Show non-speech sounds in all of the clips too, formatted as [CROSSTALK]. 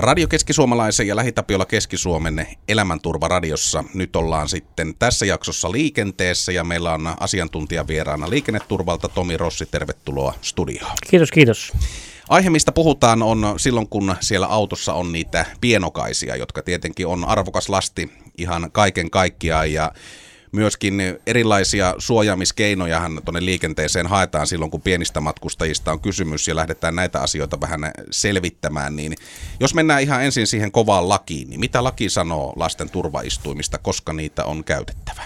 Radio Keski-Suomalaisen ja Lähitapiola Keski-Suomen elämänturvaradiossa. Nyt ollaan sitten tässä jaksossa liikenteessä ja meillä on asiantuntijavieraana liikenneturvalta Tomi Rossi. Tervetuloa studioon. Kiitos, kiitos. Aihe, mistä puhutaan, on silloin, kun siellä autossa on niitä pienokaisia, jotka tietenkin on arvokas lasti ihan kaiken kaikkiaan. Ja myöskin erilaisia suojaamiskeinojahan tuonne liikenteeseen haetaan silloin, kun pienistä matkustajista on kysymys ja lähdetään näitä asioita vähän selvittämään. Niin jos mennään ihan ensin siihen kovaan lakiin, niin mitä laki sanoo lasten turvaistuimista, koska niitä on käytettävä?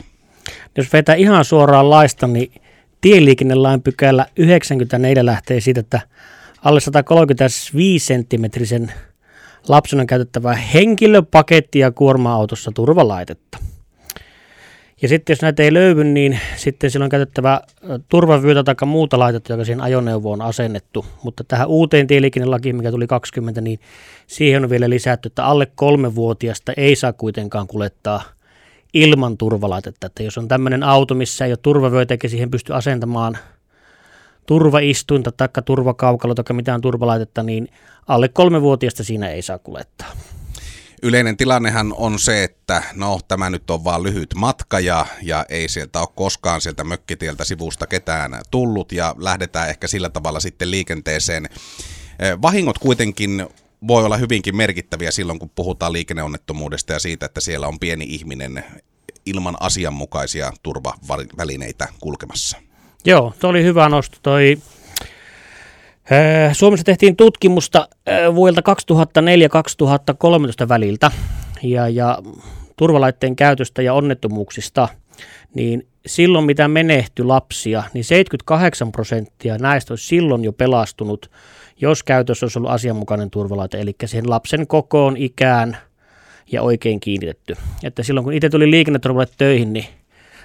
Jos vetää ihan suoraan laista, niin tieliikennelain pykälä 94 lähtee siitä, että alle 135 senttimetrisen lapsen on käytettävä henkilöpaketti ja kuorma-autossa turvalaitetta. Ja sitten jos näitä ei löydy, niin sitten silloin on käytettävä turvavyötä tai muuta laitetta, joka siihen ajoneuvoon on asennettu. Mutta tähän uuteen tieliikennelakiin, mikä tuli 20, niin siihen on vielä lisätty, että alle kolmevuotiasta ei saa kuitenkaan kuljettaa ilman turvalaitetta. Että jos on tämmöinen auto, missä ei ole turvavyötä eikä siihen pysty asentamaan turvaistuinta tai turvakaukalo tai mitään turvalaitetta, niin alle kolmevuotiasta siinä ei saa kuljettaa yleinen tilannehan on se, että no tämä nyt on vaan lyhyt matka ja, ja ei sieltä ole koskaan sieltä mökkitieltä sivusta ketään tullut ja lähdetään ehkä sillä tavalla sitten liikenteeseen. Eh, vahingot kuitenkin voi olla hyvinkin merkittäviä silloin, kun puhutaan liikenneonnettomuudesta ja siitä, että siellä on pieni ihminen ilman asianmukaisia turvavälineitä kulkemassa. Joo, tuo oli hyvä nosto. Toi Suomessa tehtiin tutkimusta äh, vuodelta 2004-2013 väliltä ja, ja turvalaitteen käytöstä ja onnettomuuksista, niin silloin mitä menehtyi lapsia, niin 78 prosenttia näistä olisi silloin jo pelastunut, jos käytössä olisi ollut asianmukainen turvalaite, eli sen lapsen kokoon, ikään ja oikein kiinnitetty. Että silloin kun itse tuli liikenneturvalle töihin, niin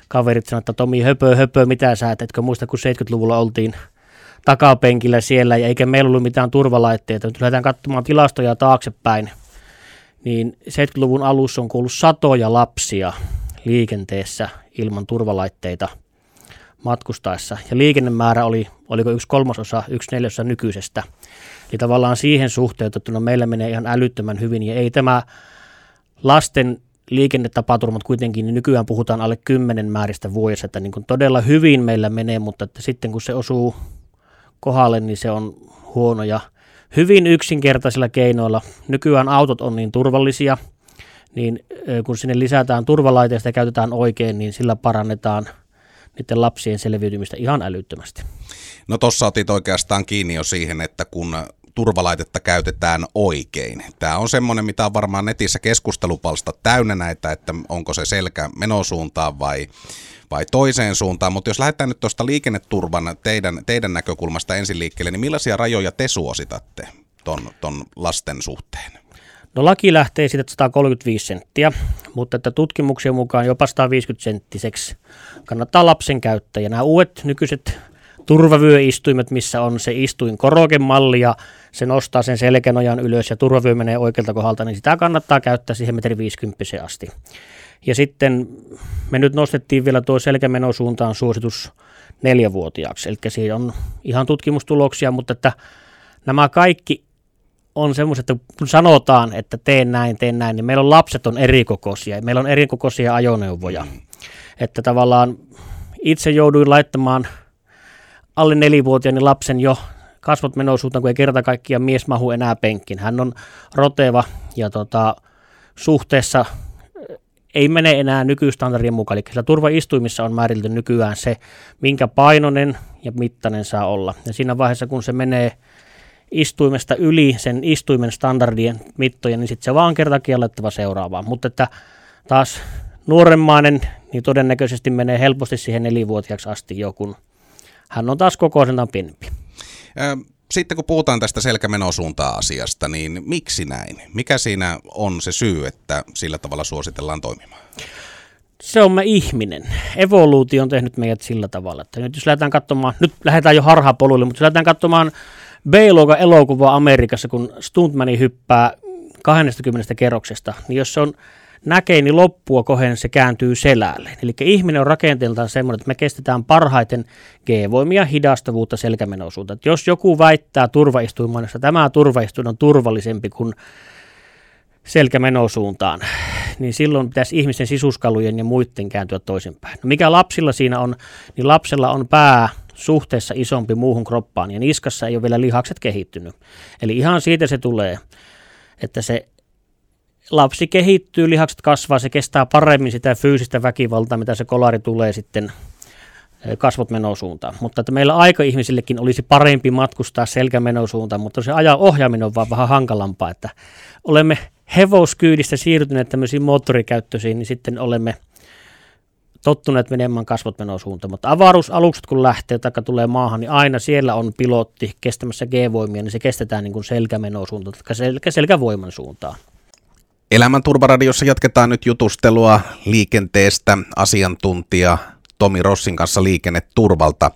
kaverit sanoivat, että Tomi, höpö, höpö, mitä sä, etkö muista, kun 70-luvulla oltiin takapenkillä siellä, ja eikä meillä ollut mitään turvalaitteita. Nyt lähdetään katsomaan tilastoja taaksepäin, niin 70-luvun alussa on kuullut satoja lapsia liikenteessä ilman turvalaitteita matkustaessa. Ja liikennemäärä oli, oliko yksi kolmasosa, yksi neljäsosa nykyisestä. Eli tavallaan siihen suhteutettuna meillä menee ihan älyttömän hyvin, ja ei tämä lasten liikennetapaturmat kuitenkin, niin nykyään puhutaan alle kymmenen määristä vuodessa, että niin kuin todella hyvin meillä menee, mutta että sitten kun se osuu kohdalle, niin se on huono ja hyvin yksinkertaisilla keinoilla. Nykyään autot on niin turvallisia, niin kun sinne lisätään turvalaiteista ja käytetään oikein, niin sillä parannetaan niiden lapsien selviytymistä ihan älyttömästi. No tuossa otit oikeastaan kiinni jo siihen, että kun turvalaitetta käytetään oikein. Tämä on semmoinen, mitä on varmaan netissä keskustelupalsta täynnä näitä, että onko se selkä menosuuntaan vai vai toiseen suuntaan, mutta jos lähdetään nyt tuosta liikenneturvan teidän, teidän näkökulmasta ensin liikkeelle, niin millaisia rajoja te suositatte ton, ton lasten suhteen? No laki lähtee siitä 135 senttiä, mutta että tutkimuksen mukaan jopa 150 senttiseksi kannattaa lapsen käyttää. Ja nämä uudet nykyiset turvavyöistuimet, missä on se istuin korokemalli ja se nostaa sen selkänojan ylös ja turvavyö menee oikealta kohdalta, niin sitä kannattaa käyttää siihen metri 50 asti. Ja sitten me nyt nostettiin vielä tuo selkämenosuuntaan suositus neljävuotiaaksi. Eli siinä on ihan tutkimustuloksia, mutta että nämä kaikki on semmoiset, että kun sanotaan, että teen näin, teen näin, niin meillä on lapset on erikokoisia. Meillä on erikokoisia ajoneuvoja. Että tavallaan itse jouduin laittamaan alle nelivuotiaani lapsen jo kasvot menosuuntaan, kun ei kerta kaikkiaan mies mahu enää penkkin. Hän on roteva ja tota, suhteessa ei mene enää nykystandardien mukaan. Eli siellä turvaistuimissa on määritelty nykyään se, minkä painoinen ja mittainen saa olla. Ja siinä vaiheessa, kun se menee istuimesta yli sen istuimen standardien mittoja, niin sitten se vaan kerta kiellettävä seuraavaan. Mutta että taas nuoremmainen, niin todennäköisesti menee helposti siihen nelivuotiaaksi asti jo, kun hän on taas kokoisentaan pienempi. Sitten kun puhutaan tästä selkämenosuuntaa asiasta, niin miksi näin? Mikä siinä on se syy, että sillä tavalla suositellaan toimimaan? Se on me ihminen. Evoluutio on tehnyt meidät sillä tavalla, että nyt jos lähdetään katsomaan, nyt lähdetään jo harhapoluille, mutta jos lähdetään katsomaan B-luokan elokuvaa Amerikassa, kun Stuntmani hyppää 20 kerroksesta, niin jos se on näkee, niin loppua kohden se kääntyy selälle. Eli ihminen on rakenteeltaan semmoinen, että me kestetään parhaiten G-voimia, hidastavuutta, selkämenosuutta. Että jos joku väittää turvaistuimassa, että tämä turvaistuin on turvallisempi kuin selkämenosuuntaan, niin silloin pitäisi ihmisten sisuskalujen ja muiden kääntyä toisinpäin. No mikä lapsilla siinä on, niin lapsella on pää suhteessa isompi muuhun kroppaan ja niskassa ei ole vielä lihakset kehittynyt. Eli ihan siitä se tulee, että se lapsi kehittyy, lihakset kasvaa, se kestää paremmin sitä fyysistä väkivaltaa, mitä se kolari tulee sitten eh, kasvot menosuuntaan. Mutta että meillä aika-ihmisillekin olisi parempi matkustaa selkämenosuuntaan, mutta se ajan ohjaaminen on vaan vähän hankalampaa, että olemme hevoskyydistä siirtyneet tämmöisiin moottorikäyttöisiin, niin sitten olemme tottuneet menemään kasvot menosuuntaan. Mutta avaruusalukset kun lähtee tai tulee maahan, niin aina siellä on pilotti kestämässä G-voimia, niin se kestetään niin kuin selkämenosuuntaan, selkä, selkävoiman suuntaan. Elämän turvaradiossa jatketaan nyt jutustelua liikenteestä asiantuntija Tomi Rossin kanssa liikenneturvalta.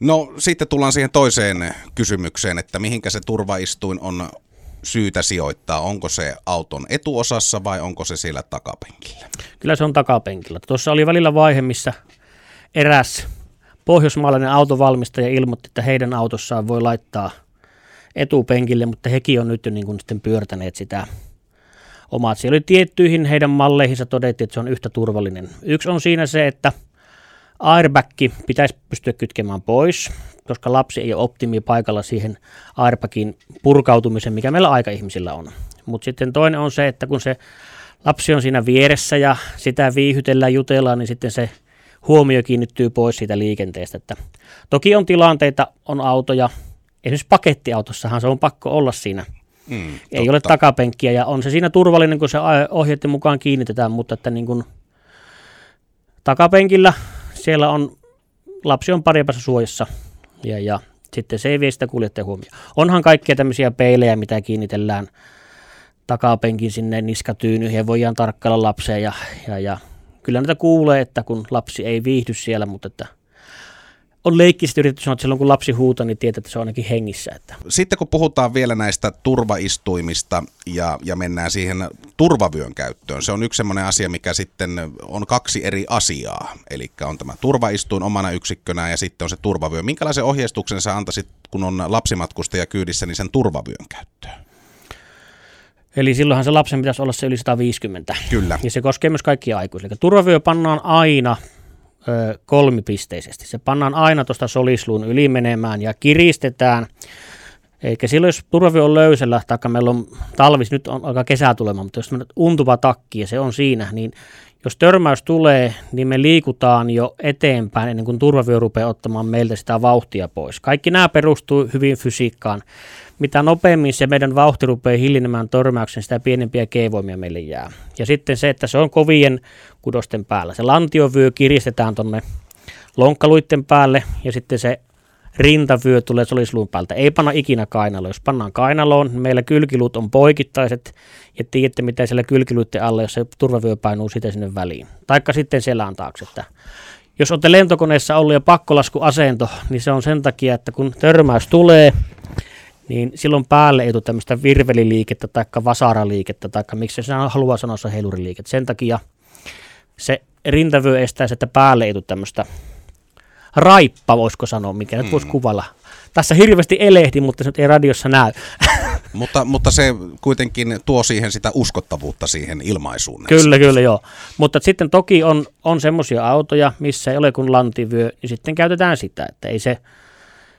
No sitten tullaan siihen toiseen kysymykseen, että mihinkä se turvaistuin on syytä sijoittaa? Onko se auton etuosassa vai onko se siellä takapenkillä? Kyllä se on takapenkillä. Tuossa oli välillä vaihe, missä eräs pohjoismaalainen autovalmistaja ilmoitti, että heidän autossaan voi laittaa etupenkille, mutta hekin on nyt jo niin kuin sitten pyörtäneet sitä omat. Siellä oli tiettyihin heidän malleihinsa todettiin, että se on yhtä turvallinen. Yksi on siinä se, että airbag pitäisi pystyä kytkemään pois koska lapsi ei ole optimi paikalla siihen airbagin purkautumiseen, mikä meillä aika-ihmisillä on. Mutta sitten toinen on se, että kun se lapsi on siinä vieressä ja sitä viihytellään, jutellaan, niin sitten se huomio kiinnittyy pois siitä liikenteestä. Että toki on tilanteita, on autoja, esimerkiksi pakettiautossahan se on pakko olla siinä. Mm, ei totta. ole takapenkkiä ja on se siinä turvallinen, kun se ohjeiden mukaan kiinnitetään, mutta että niin kuin takapenkillä siellä on, lapsi on parempassa suojassa ja, ja sitten se ei vie sitä kuljettajan huomioon. Onhan kaikkia tämmöisiä peilejä, mitä kiinnitellään takapenkin sinne niskatyynyihin ja voidaan tarkkailla lapsia ja, ja, ja kyllä näitä kuulee, että kun lapsi ei viihdy siellä, mutta että on leikkisesti yritetty sanoa, että silloin kun lapsi huutaa, niin tietää, että se on ainakin hengissä. Että. Sitten kun puhutaan vielä näistä turvaistuimista ja, ja mennään siihen turvavyön käyttöön, se on yksi sellainen asia, mikä sitten on kaksi eri asiaa. Eli on tämä turvaistuin omana yksikkönä ja sitten on se turvavyö. Minkälaisen ohjeistuksen sä antaisit, kun on lapsimatkustaja kyydissä, niin sen turvavyön käyttöön? Eli silloinhan se lapsen pitäisi olla se yli 150. Kyllä. Ja se koskee myös kaikkia aikuisia. Eli turvavyö pannaan aina kolmipisteisesti. Se pannaan aina tuosta solisluun yli menemään ja kiristetään. Eikä silloin, jos turvavyö on löysällä, taikka meillä on talvis, nyt on aika kesä tulemaan, mutta jos on untuva takki ja se on siinä, niin jos törmäys tulee, niin me liikutaan jo eteenpäin ennen kuin turvavyö rupeaa ottamaan meiltä sitä vauhtia pois. Kaikki nämä perustuu hyvin fysiikkaan. Mitä nopeammin se meidän vauhti rupeaa hiljenemään törmäyksen, sitä pienempiä keevoimia meille jää. Ja sitten se, että se on kovien kudosten päällä. Se lantiovyö kiristetään tuonne lonkkaluitten päälle ja sitten se rintavyö tulee solisluun päältä. Ei panna ikinä kainaloon. Jos pannaan kainaloon, niin meillä kylkiluut on poikittaiset ja tiedätte mitä siellä kylkiluitten alla, jos se turvavyö painuu sitä sinne väliin. Taikka sitten selän taakse. Että jos olette lentokoneessa ollut ja pakkolaskuasento, niin se on sen takia, että kun törmäys tulee, niin silloin päälle ei tule tämmöistä virveliliikettä tai vasaraliikettä, tai miksi se haluaa sanoa se heiluriliikettä. Sen takia se rintavyö estää, että päälle ei tule tämmöistä raippa, voisiko sanoa, mikä nyt voisi mm. kuvalla. Tässä hirveästi elehdi, mutta se nyt ei radiossa näy. [LAUGHS] mutta, mutta se kuitenkin tuo siihen sitä uskottavuutta siihen ilmaisuun. Kyllä, kyllä, joo. Mutta sitten toki on, on semmoisia autoja, missä ei ole kuin lantivyö, niin sitten käytetään sitä, että ei se,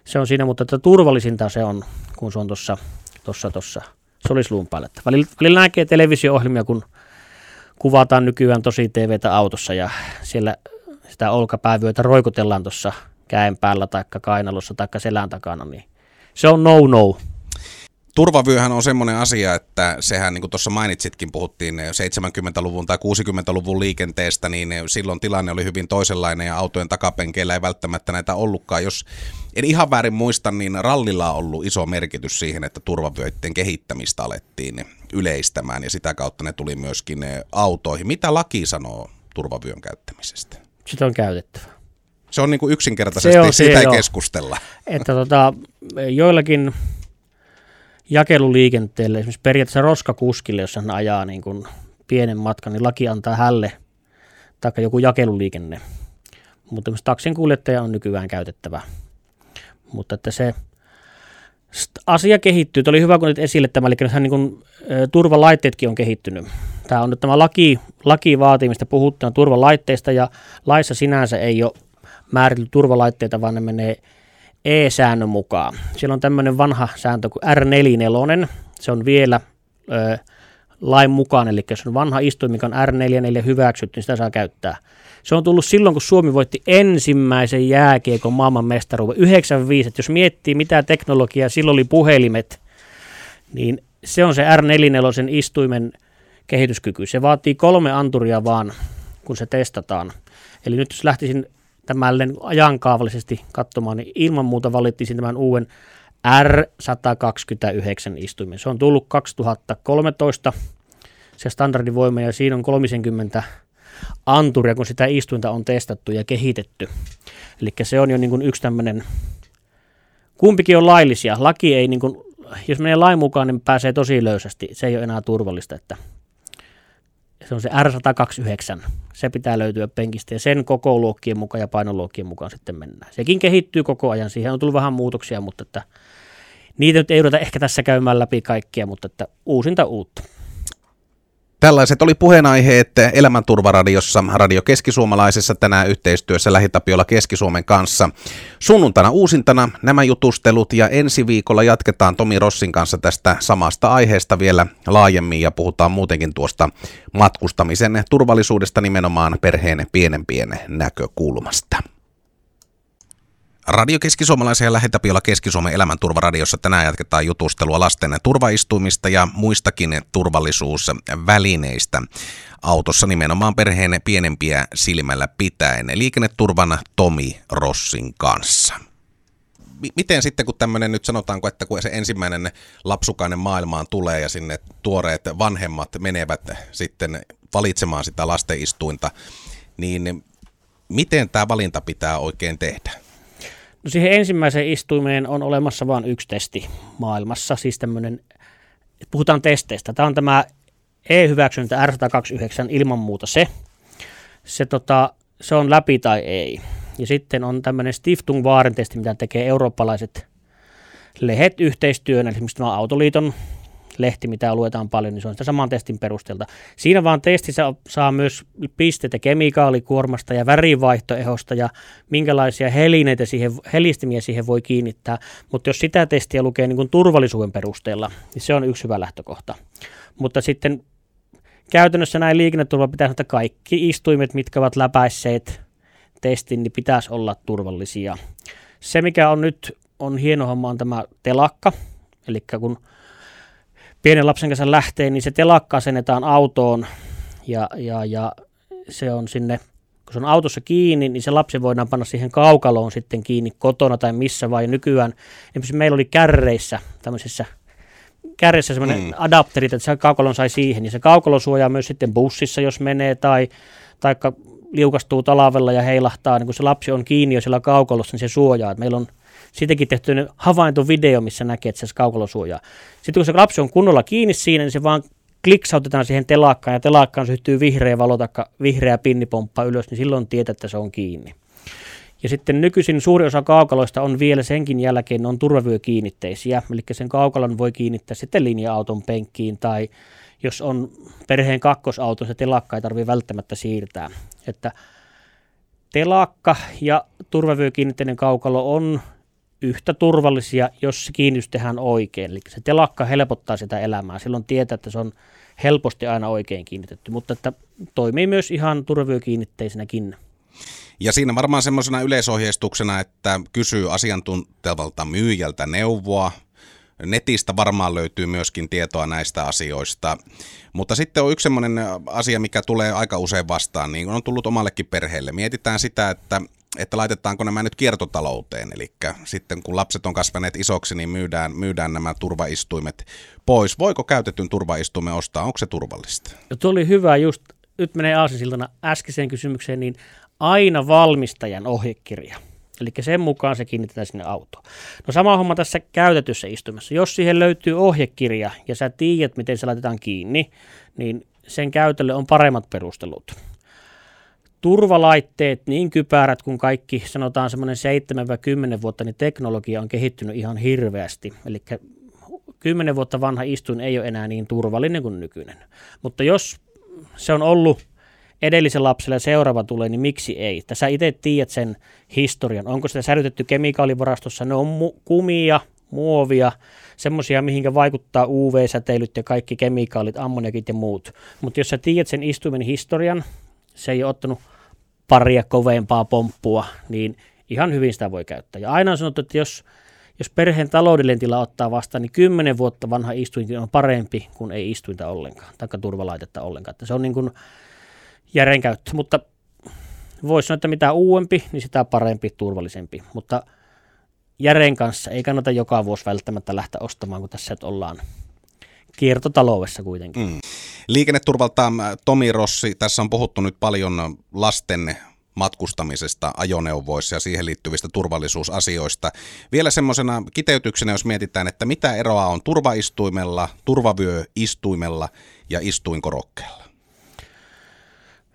se on siinä, mutta että turvallisinta se on, kun se on tuossa tossa, tossa solisluun päällä. Välillä, välillä näkee televisio-ohjelmia, kun kuvataan nykyään tosi TVtä autossa ja siellä sitä olkapäävyötä roikutellaan tuossa käen päällä tai kainalossa tai selän takana, niin se on no-no. Turvavyöhän on semmoinen asia, että sehän niin kuin tuossa mainitsitkin, puhuttiin 70-luvun tai 60-luvun liikenteestä, niin silloin tilanne oli hyvin toisenlainen ja autojen takapenkeillä ei välttämättä näitä ollutkaan. Jos en ihan väärin muista, niin rallilla on ollut iso merkitys siihen, että turvavyöiden kehittämistä alettiin yleistämään ja sitä kautta ne tuli myöskin autoihin. Mitä laki sanoo turvavyön käyttämisestä? Sitä on käytettävä. Se on niin kuin yksinkertaisesti, se on, siitä ei keskustella. Että tota, joillakin jakeluliikenteelle, esimerkiksi periaatteessa roskakuskille, jos hän ajaa niin kuin pienen matkan, niin laki antaa hälle tai joku jakeluliikenne. Mutta taksin kuljettaja on nykyään käytettävä. Mutta että se, asia kehittyy. Tuo oli hyvä, kun esille tämä, eli nythän niin kuin, turvalaitteetkin on kehittynyt. Tämä on nyt tämä laki, lakivaatimista puhutaan turvalaitteista ja laissa sinänsä ei ole määritelty turvalaitteita, vaan ne menee E-säännön mukaan. Siellä on tämmöinen vanha sääntö kuin R44, se on vielä ö, lain mukaan, eli jos on vanha istuin, mikä on R44 hyväksytty, niin sitä saa käyttää. Se on tullut silloin, kun Suomi voitti ensimmäisen jääkiekon maailman mestaruuden 95. Jos miettii, mitä teknologiaa silloin oli puhelimet, niin se on se R44 istuimen kehityskyky. Se vaatii kolme anturia vaan, kun se testataan. Eli nyt jos lähtisin tämän ajankaavallisesti katsomaan, niin ilman muuta valittiin tämän uuden R129 istuimen. Se on tullut 2013 se standardivoima ja siinä on 30 anturia, kun sitä istuinta on testattu ja kehitetty. Eli se on jo niin kuin yksi tämmöinen, kumpikin on laillisia. Laki ei, niin kuin, jos menee lain mukaan, niin pääsee tosi löysästi. Se ei ole enää turvallista, että se on se R129. Se pitää löytyä penkistä ja sen koko luokkien mukaan ja painoluokkien mukaan sitten mennään. Sekin kehittyy koko ajan. Siihen on tullut vähän muutoksia, mutta että niitä nyt ei yritä ehkä tässä käymään läpi kaikkia, mutta että uusinta uutta. Tällaiset oli puheenaiheet Elämänturvaradiossa Radio Keskisuomalaisessa tänään yhteistyössä Lähitapiola Keski-Suomen kanssa. Sunnuntaina uusintana nämä jutustelut ja ensi viikolla jatketaan Tomi Rossin kanssa tästä samasta aiheesta vielä laajemmin ja puhutaan muutenkin tuosta matkustamisen turvallisuudesta nimenomaan perheen pienen näkökulmasta. Radio Keski-Suomalaisen ja Lähetäpiolla Keski-Suomen elämänturvaradiossa tänään jatketaan jutustelua lasten turvaistuimista ja muistakin turvallisuusvälineistä. Autossa nimenomaan perheen pienempiä silmällä pitäen. Liikenneturvan Tomi Rossin kanssa. Miten sitten, kun tämmöinen nyt sanotaanko, että kun se ensimmäinen lapsukainen maailmaan tulee ja sinne tuoreet vanhemmat menevät sitten valitsemaan sitä lastenistuinta, niin miten tämä valinta pitää oikein tehdä? No siihen ensimmäiseen istuimeen on olemassa vain yksi testi maailmassa, siis tämmöinen, puhutaan testeistä. Tämä on tämä E-hyväksyntä R129 ilman muuta se. Se, tota, se on läpi tai ei. Ja sitten on tämmöinen Stiftung testi, mitä tekee eurooppalaiset lehet yhteistyönä, esimerkiksi tämä Autoliiton lehti, mitä luetaan paljon, niin se on sitä saman testin perusteelta. Siinä vaan testissä saa myös pisteitä kemikaalikuormasta ja värivaihtoehosta ja minkälaisia helineitä siihen, helistimiä siihen voi kiinnittää. Mutta jos sitä testiä lukee niin kuin turvallisuuden perusteella, niin se on yksi hyvä lähtökohta. Mutta sitten käytännössä näin liikenneturva pitää sanoa, että kaikki istuimet, mitkä ovat läpäisseet testin, niin pitäisi olla turvallisia. Se, mikä on nyt on hieno homma, on tämä telakka. Eli kun pienen lapsen kanssa lähtee, niin se telakka asennetaan autoon ja, ja, ja se on sinne, kun se on autossa kiinni, niin se lapsi voidaan panna siihen kaukaloon sitten kiinni kotona tai missä vai nykyään. Esimerkiksi meillä oli kärreissä tämmöisissä kärjessä semmoinen mm. adapteri, että se kaukalon sai siihen, niin se kaukalo suojaa myös sitten bussissa, jos menee, tai taikka liukastuu talavella ja heilahtaa, niin kun se lapsi on kiinni jo siellä kaukalossa, niin se suojaa. Et meillä on siitäkin tehty havaintovideo, missä näkee, että se kaukalo suojaa. Sitten kun se lapsi on kunnolla kiinni siinä, niin se vaan kliksautetaan siihen telakkaan ja telakkaan syttyy vihreä valo tai vihreä pinnipomppa ylös, niin silloin tietää, että se on kiinni. Ja sitten nykyisin suuri osa kaukaloista on vielä senkin jälkeen on turvavyökiinnitteisiä, eli sen kaukalon voi kiinnittää sitten linja-auton penkkiin tai jos on perheen kakkosauto, se telakka ei tarvitse välttämättä siirtää. Että telakka ja turvavyökiinnitteinen kaukalo on yhtä turvallisia, jos se kiinnitys tehdään oikein. Eli se telakka helpottaa sitä elämää. Silloin tietää, että se on helposti aina oikein kiinnitetty, mutta että toimii myös ihan turvavyökiinnitteisenäkin. Ja siinä varmaan semmoisena yleisohjeistuksena, että kysyy asiantuntevalta myyjältä neuvoa. Netistä varmaan löytyy myöskin tietoa näistä asioista. Mutta sitten on yksi semmoinen asia, mikä tulee aika usein vastaan, niin on tullut omallekin perheelle. Mietitään sitä, että että laitetaanko nämä nyt kiertotalouteen, eli sitten kun lapset on kasvaneet isoksi, niin myydään, myydään nämä turvaistuimet pois. Voiko käytetyn turvaistuimen ostaa, onko se turvallista? No tuo oli hyvä just, nyt menee aasisiltana äskeiseen kysymykseen, niin aina valmistajan ohjekirja. Eli sen mukaan se kiinnitetään sinne autoon. No sama homma tässä käytetyssä istumassa. Jos siihen löytyy ohjekirja ja sä tiedät, miten se laitetaan kiinni, niin sen käytölle on paremmat perustelut turvalaitteet, niin kypärät kuin kaikki, sanotaan semmoinen 7-10 vuotta, niin teknologia on kehittynyt ihan hirveästi. Eli 10 vuotta vanha istuin ei ole enää niin turvallinen kuin nykyinen. Mutta jos se on ollut edellisen lapselle seuraava tulee, niin miksi ei? Tässä itse tiedät sen historian. Onko sitä särytetty kemikaalivarastossa? Ne on mu- kumia, muovia, semmoisia, mihinkä vaikuttaa UV-säteilyt ja kaikki kemikaalit, ammoniakit ja muut. Mutta jos sä tiedät sen istuimen historian, se ei ole ottanut paria kovempaa pomppua, niin ihan hyvin sitä voi käyttää. Ja aina on sanottu, että jos, jos perheen taloudellinen tila ottaa vastaan, niin 10 vuotta vanha istuin on parempi kuin ei istuinta ollenkaan, tai turvalaitetta ollenkaan. Että se on niin kuin järjenkäyttö, mutta voisi sanoa, että mitä uudempi, niin sitä parempi, turvallisempi. Mutta järjen kanssa ei kannata joka vuosi välttämättä lähteä ostamaan, kun tässä ollaan kiertotaloudessa kuitenkin. Mm. Liikenneturvalta Tomi Rossi, tässä on puhuttu nyt paljon lasten matkustamisesta ajoneuvoissa ja siihen liittyvistä turvallisuusasioista. Vielä semmoisena kiteytyksenä, jos mietitään, että mitä eroa on turvaistuimella, turvavyöistuimella ja istuinkorokkeella?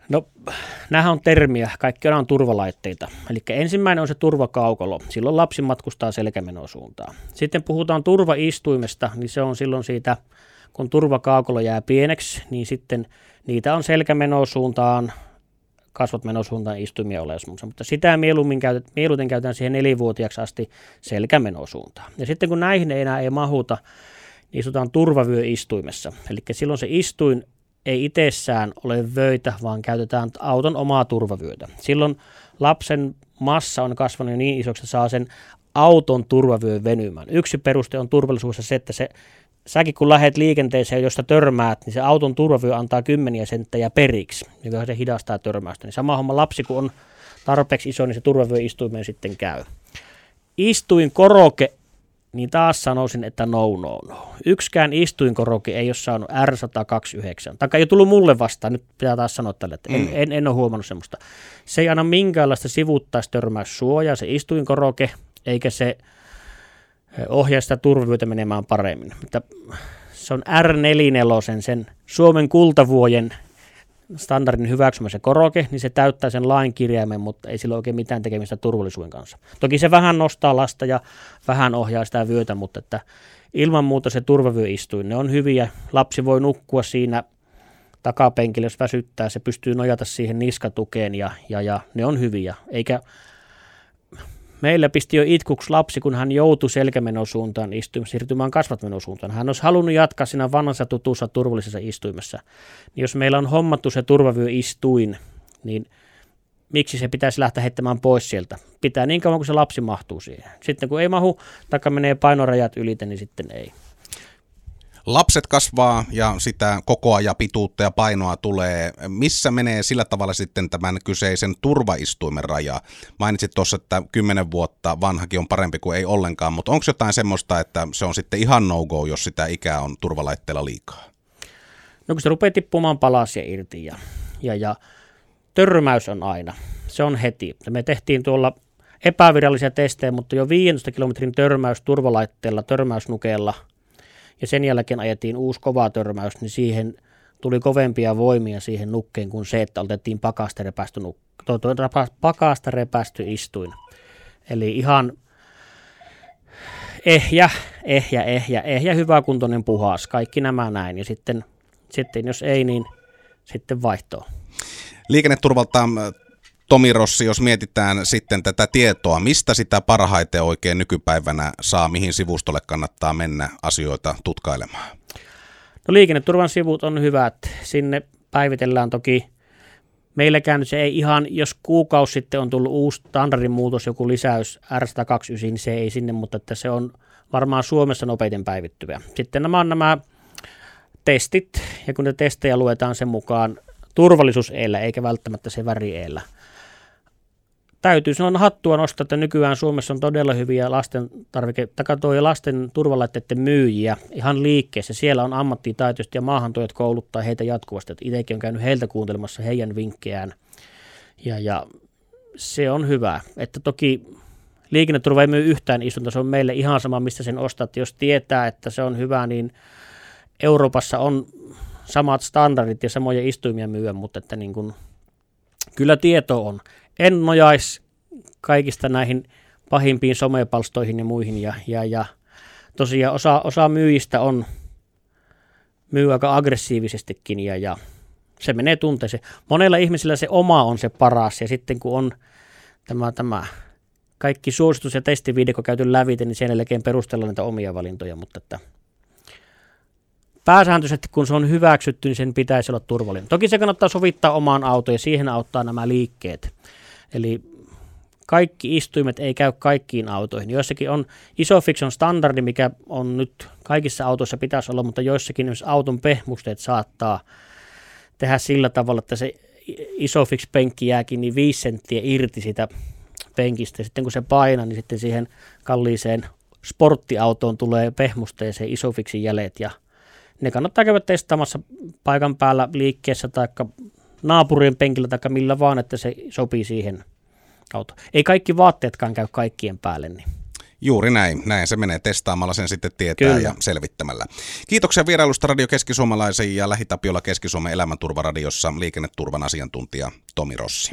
No, nämä on termiä, kaikki on turvalaitteita. Eli ensimmäinen on se turvakaukolo, silloin lapsi matkustaa selkämenosuuntaan. Sitten puhutaan turvaistuimesta, niin se on silloin siitä, kun turvakaukolo jää pieneksi, niin sitten niitä on selkämenosuuntaan, kasvot menosuuntaan istumia olemassa. Mutta sitä mieluummin käytet, mieluiten käytetään siihen nelivuotiaaksi asti selkämenosuuntaan. Ja sitten kun näihin ei enää ei mahuta, niin istutaan turvavyöistuimessa. Eli silloin se istuin ei itsessään ole vöitä, vaan käytetään auton omaa turvavyötä. Silloin lapsen massa on kasvanut niin isoksi, että saa sen auton turvavyön venymään. Yksi peruste on turvallisuus se, että se, säkin kun lähdet liikenteeseen, josta törmäät, niin se auton turvavyö antaa kymmeniä senttejä periksi, joka se hidastaa törmäystä. Niin sama homma lapsi, kun on tarpeeksi iso, niin se turvavyö istuimeen sitten käy. Istuin koroke niin taas sanoisin, että no, no, no. Yksikään istuinkoroki ei ole saanut R129. Taikka ei ole tullut mulle vastaan, nyt pitää taas sanoa tälle, että en, mm. en, en ole huomannut semmoista. Se ei anna minkäänlaista sivuuttaistörmäyssuojaa, se istuinkoroke, eikä se ohjaa sitä turvavyötä menemään paremmin. Mutta se on R44, sen Suomen kultavuojen standardin hyväksymä se koroke, niin se täyttää sen lain kirjaimen, mutta ei sillä oikein mitään tekemistä turvallisuuden kanssa. Toki se vähän nostaa lasta ja vähän ohjaa sitä vyötä, mutta että ilman muuta se turvavyöistuin, ne on hyviä. Lapsi voi nukkua siinä takapenkillä, jos väsyttää, se pystyy nojata siihen niskatukeen ja, ja, ja ne on hyviä. Eikä Meillä pisti jo itkuksi lapsi, kun hän joutui selkämenosuuntaan istuimessa siirtymään kasvatmenosuuntaan. Hän olisi halunnut jatkaa siinä vanhassa tutussa turvallisessa istuimessa. Niin jos meillä on hommattu se turvavyöistuin, niin miksi se pitäisi lähteä heittämään pois sieltä? Pitää niin kauan, kun se lapsi mahtuu siihen. Sitten kun ei mahu, taikka menee painorajat ylitä, niin sitten ei. Lapset kasvaa ja sitä kokoa ja pituutta ja painoa tulee. Missä menee sillä tavalla sitten tämän kyseisen turvaistuimen raja? Mainitsit tuossa, että 10 vuotta vanhakin on parempi kuin ei ollenkaan, mutta onko jotain semmoista, että se on sitten ihan no-go, jos sitä ikää on turvalaitteella liikaa? No kun se rupeaa tippumaan palasia irti ja, ja, ja törmäys on aina. Se on heti. Me tehtiin tuolla epävirallisia testejä, mutta jo 15 kilometrin törmäys turvalaitteella, törmäysnukeella – ja sen jälkeen ajettiin uusi kova törmäys, niin siihen tuli kovempia voimia siihen nukkeen kuin se, että otettiin pakasta repästy, nuk- pakasta repästy istuin. Eli ihan ehjä, ehjä, ehjä, ehjä, hyväkuntoinen puhas, kaikki nämä näin. Ja sitten, sitten jos ei, niin sitten vaihtoa. Liikenneturvalta Tomi Rossi, jos mietitään sitten tätä tietoa, mistä sitä parhaiten oikein nykypäivänä saa, mihin sivustolle kannattaa mennä asioita tutkailemaan? No liikenneturvan sivut on hyvät. Sinne päivitellään toki Meilläkään se ei ihan, jos kuukausi sitten on tullut uusi standardin muutos, joku lisäys R129, niin se ei sinne, mutta että se on varmaan Suomessa nopeiten päivittyvä. Sitten nämä on nämä testit, ja kun ne testejä luetaan sen mukaan turvallisuus eikä välttämättä se väri täytyy sanoa hattua nostaa, että nykyään Suomessa on todella hyviä lasten tarvike, ja lasten turvalaitteiden myyjiä ihan liikkeessä. Siellä on ammattitaitoista ja maahantuojat kouluttaa heitä jatkuvasti. Itsekin on käynyt heiltä kuuntelemassa heidän vinkkejään. Ja, ja se on hyvä. Että toki liikenneturva ei myy yhtään istunta, se on meille ihan sama, mistä sen ostat. Jos tietää, että se on hyvä, niin Euroopassa on samat standardit ja samoja istuimia myyä, mutta että niin kuin Kyllä tieto on. En nojaisi kaikista näihin pahimpiin somepalstoihin ja muihin. Ja, ja, ja tosiaan osa, osa myyjistä on myy aika aggressiivisestikin ja, ja se menee tunteeseen. Monella ihmisellä se oma on se paras ja sitten kun on tämä, tämä kaikki suositus- ja testivideo käyty lävite, niin sen jälkeen perustella niitä omia valintoja, mutta että pääsääntöisesti kun se on hyväksytty, niin sen pitäisi olla turvallinen. Toki se kannattaa sovittaa omaan autoon ja siihen auttaa nämä liikkeet. Eli kaikki istuimet ei käy kaikkiin autoihin. Joissakin on Isofix on standardi, mikä on nyt kaikissa autoissa pitäisi olla, mutta joissakin myös auton pehmusteet saattaa tehdä sillä tavalla, että se Isofix-penkki jääkin niin viisi senttiä irti sitä penkistä. Sitten kun se painaa, niin sitten siihen kalliiseen sporttiautoon tulee pehmusteeseen Isofixin jäljet ja ne kannattaa käydä testaamassa paikan päällä liikkeessä tai naapurin penkillä tai millä vaan, että se sopii siihen auto. Ei kaikki vaatteetkaan käy kaikkien päälle. Niin. Juuri näin. Näin se menee testaamalla sen sitten tietää Kyllä. ja selvittämällä. Kiitoksia vierailusta Radio Keski-Suomalaisen ja Lähitapiolla Keski-Suomen elämänturvaradiossa liikenneturvan asiantuntija Tomi Rossi.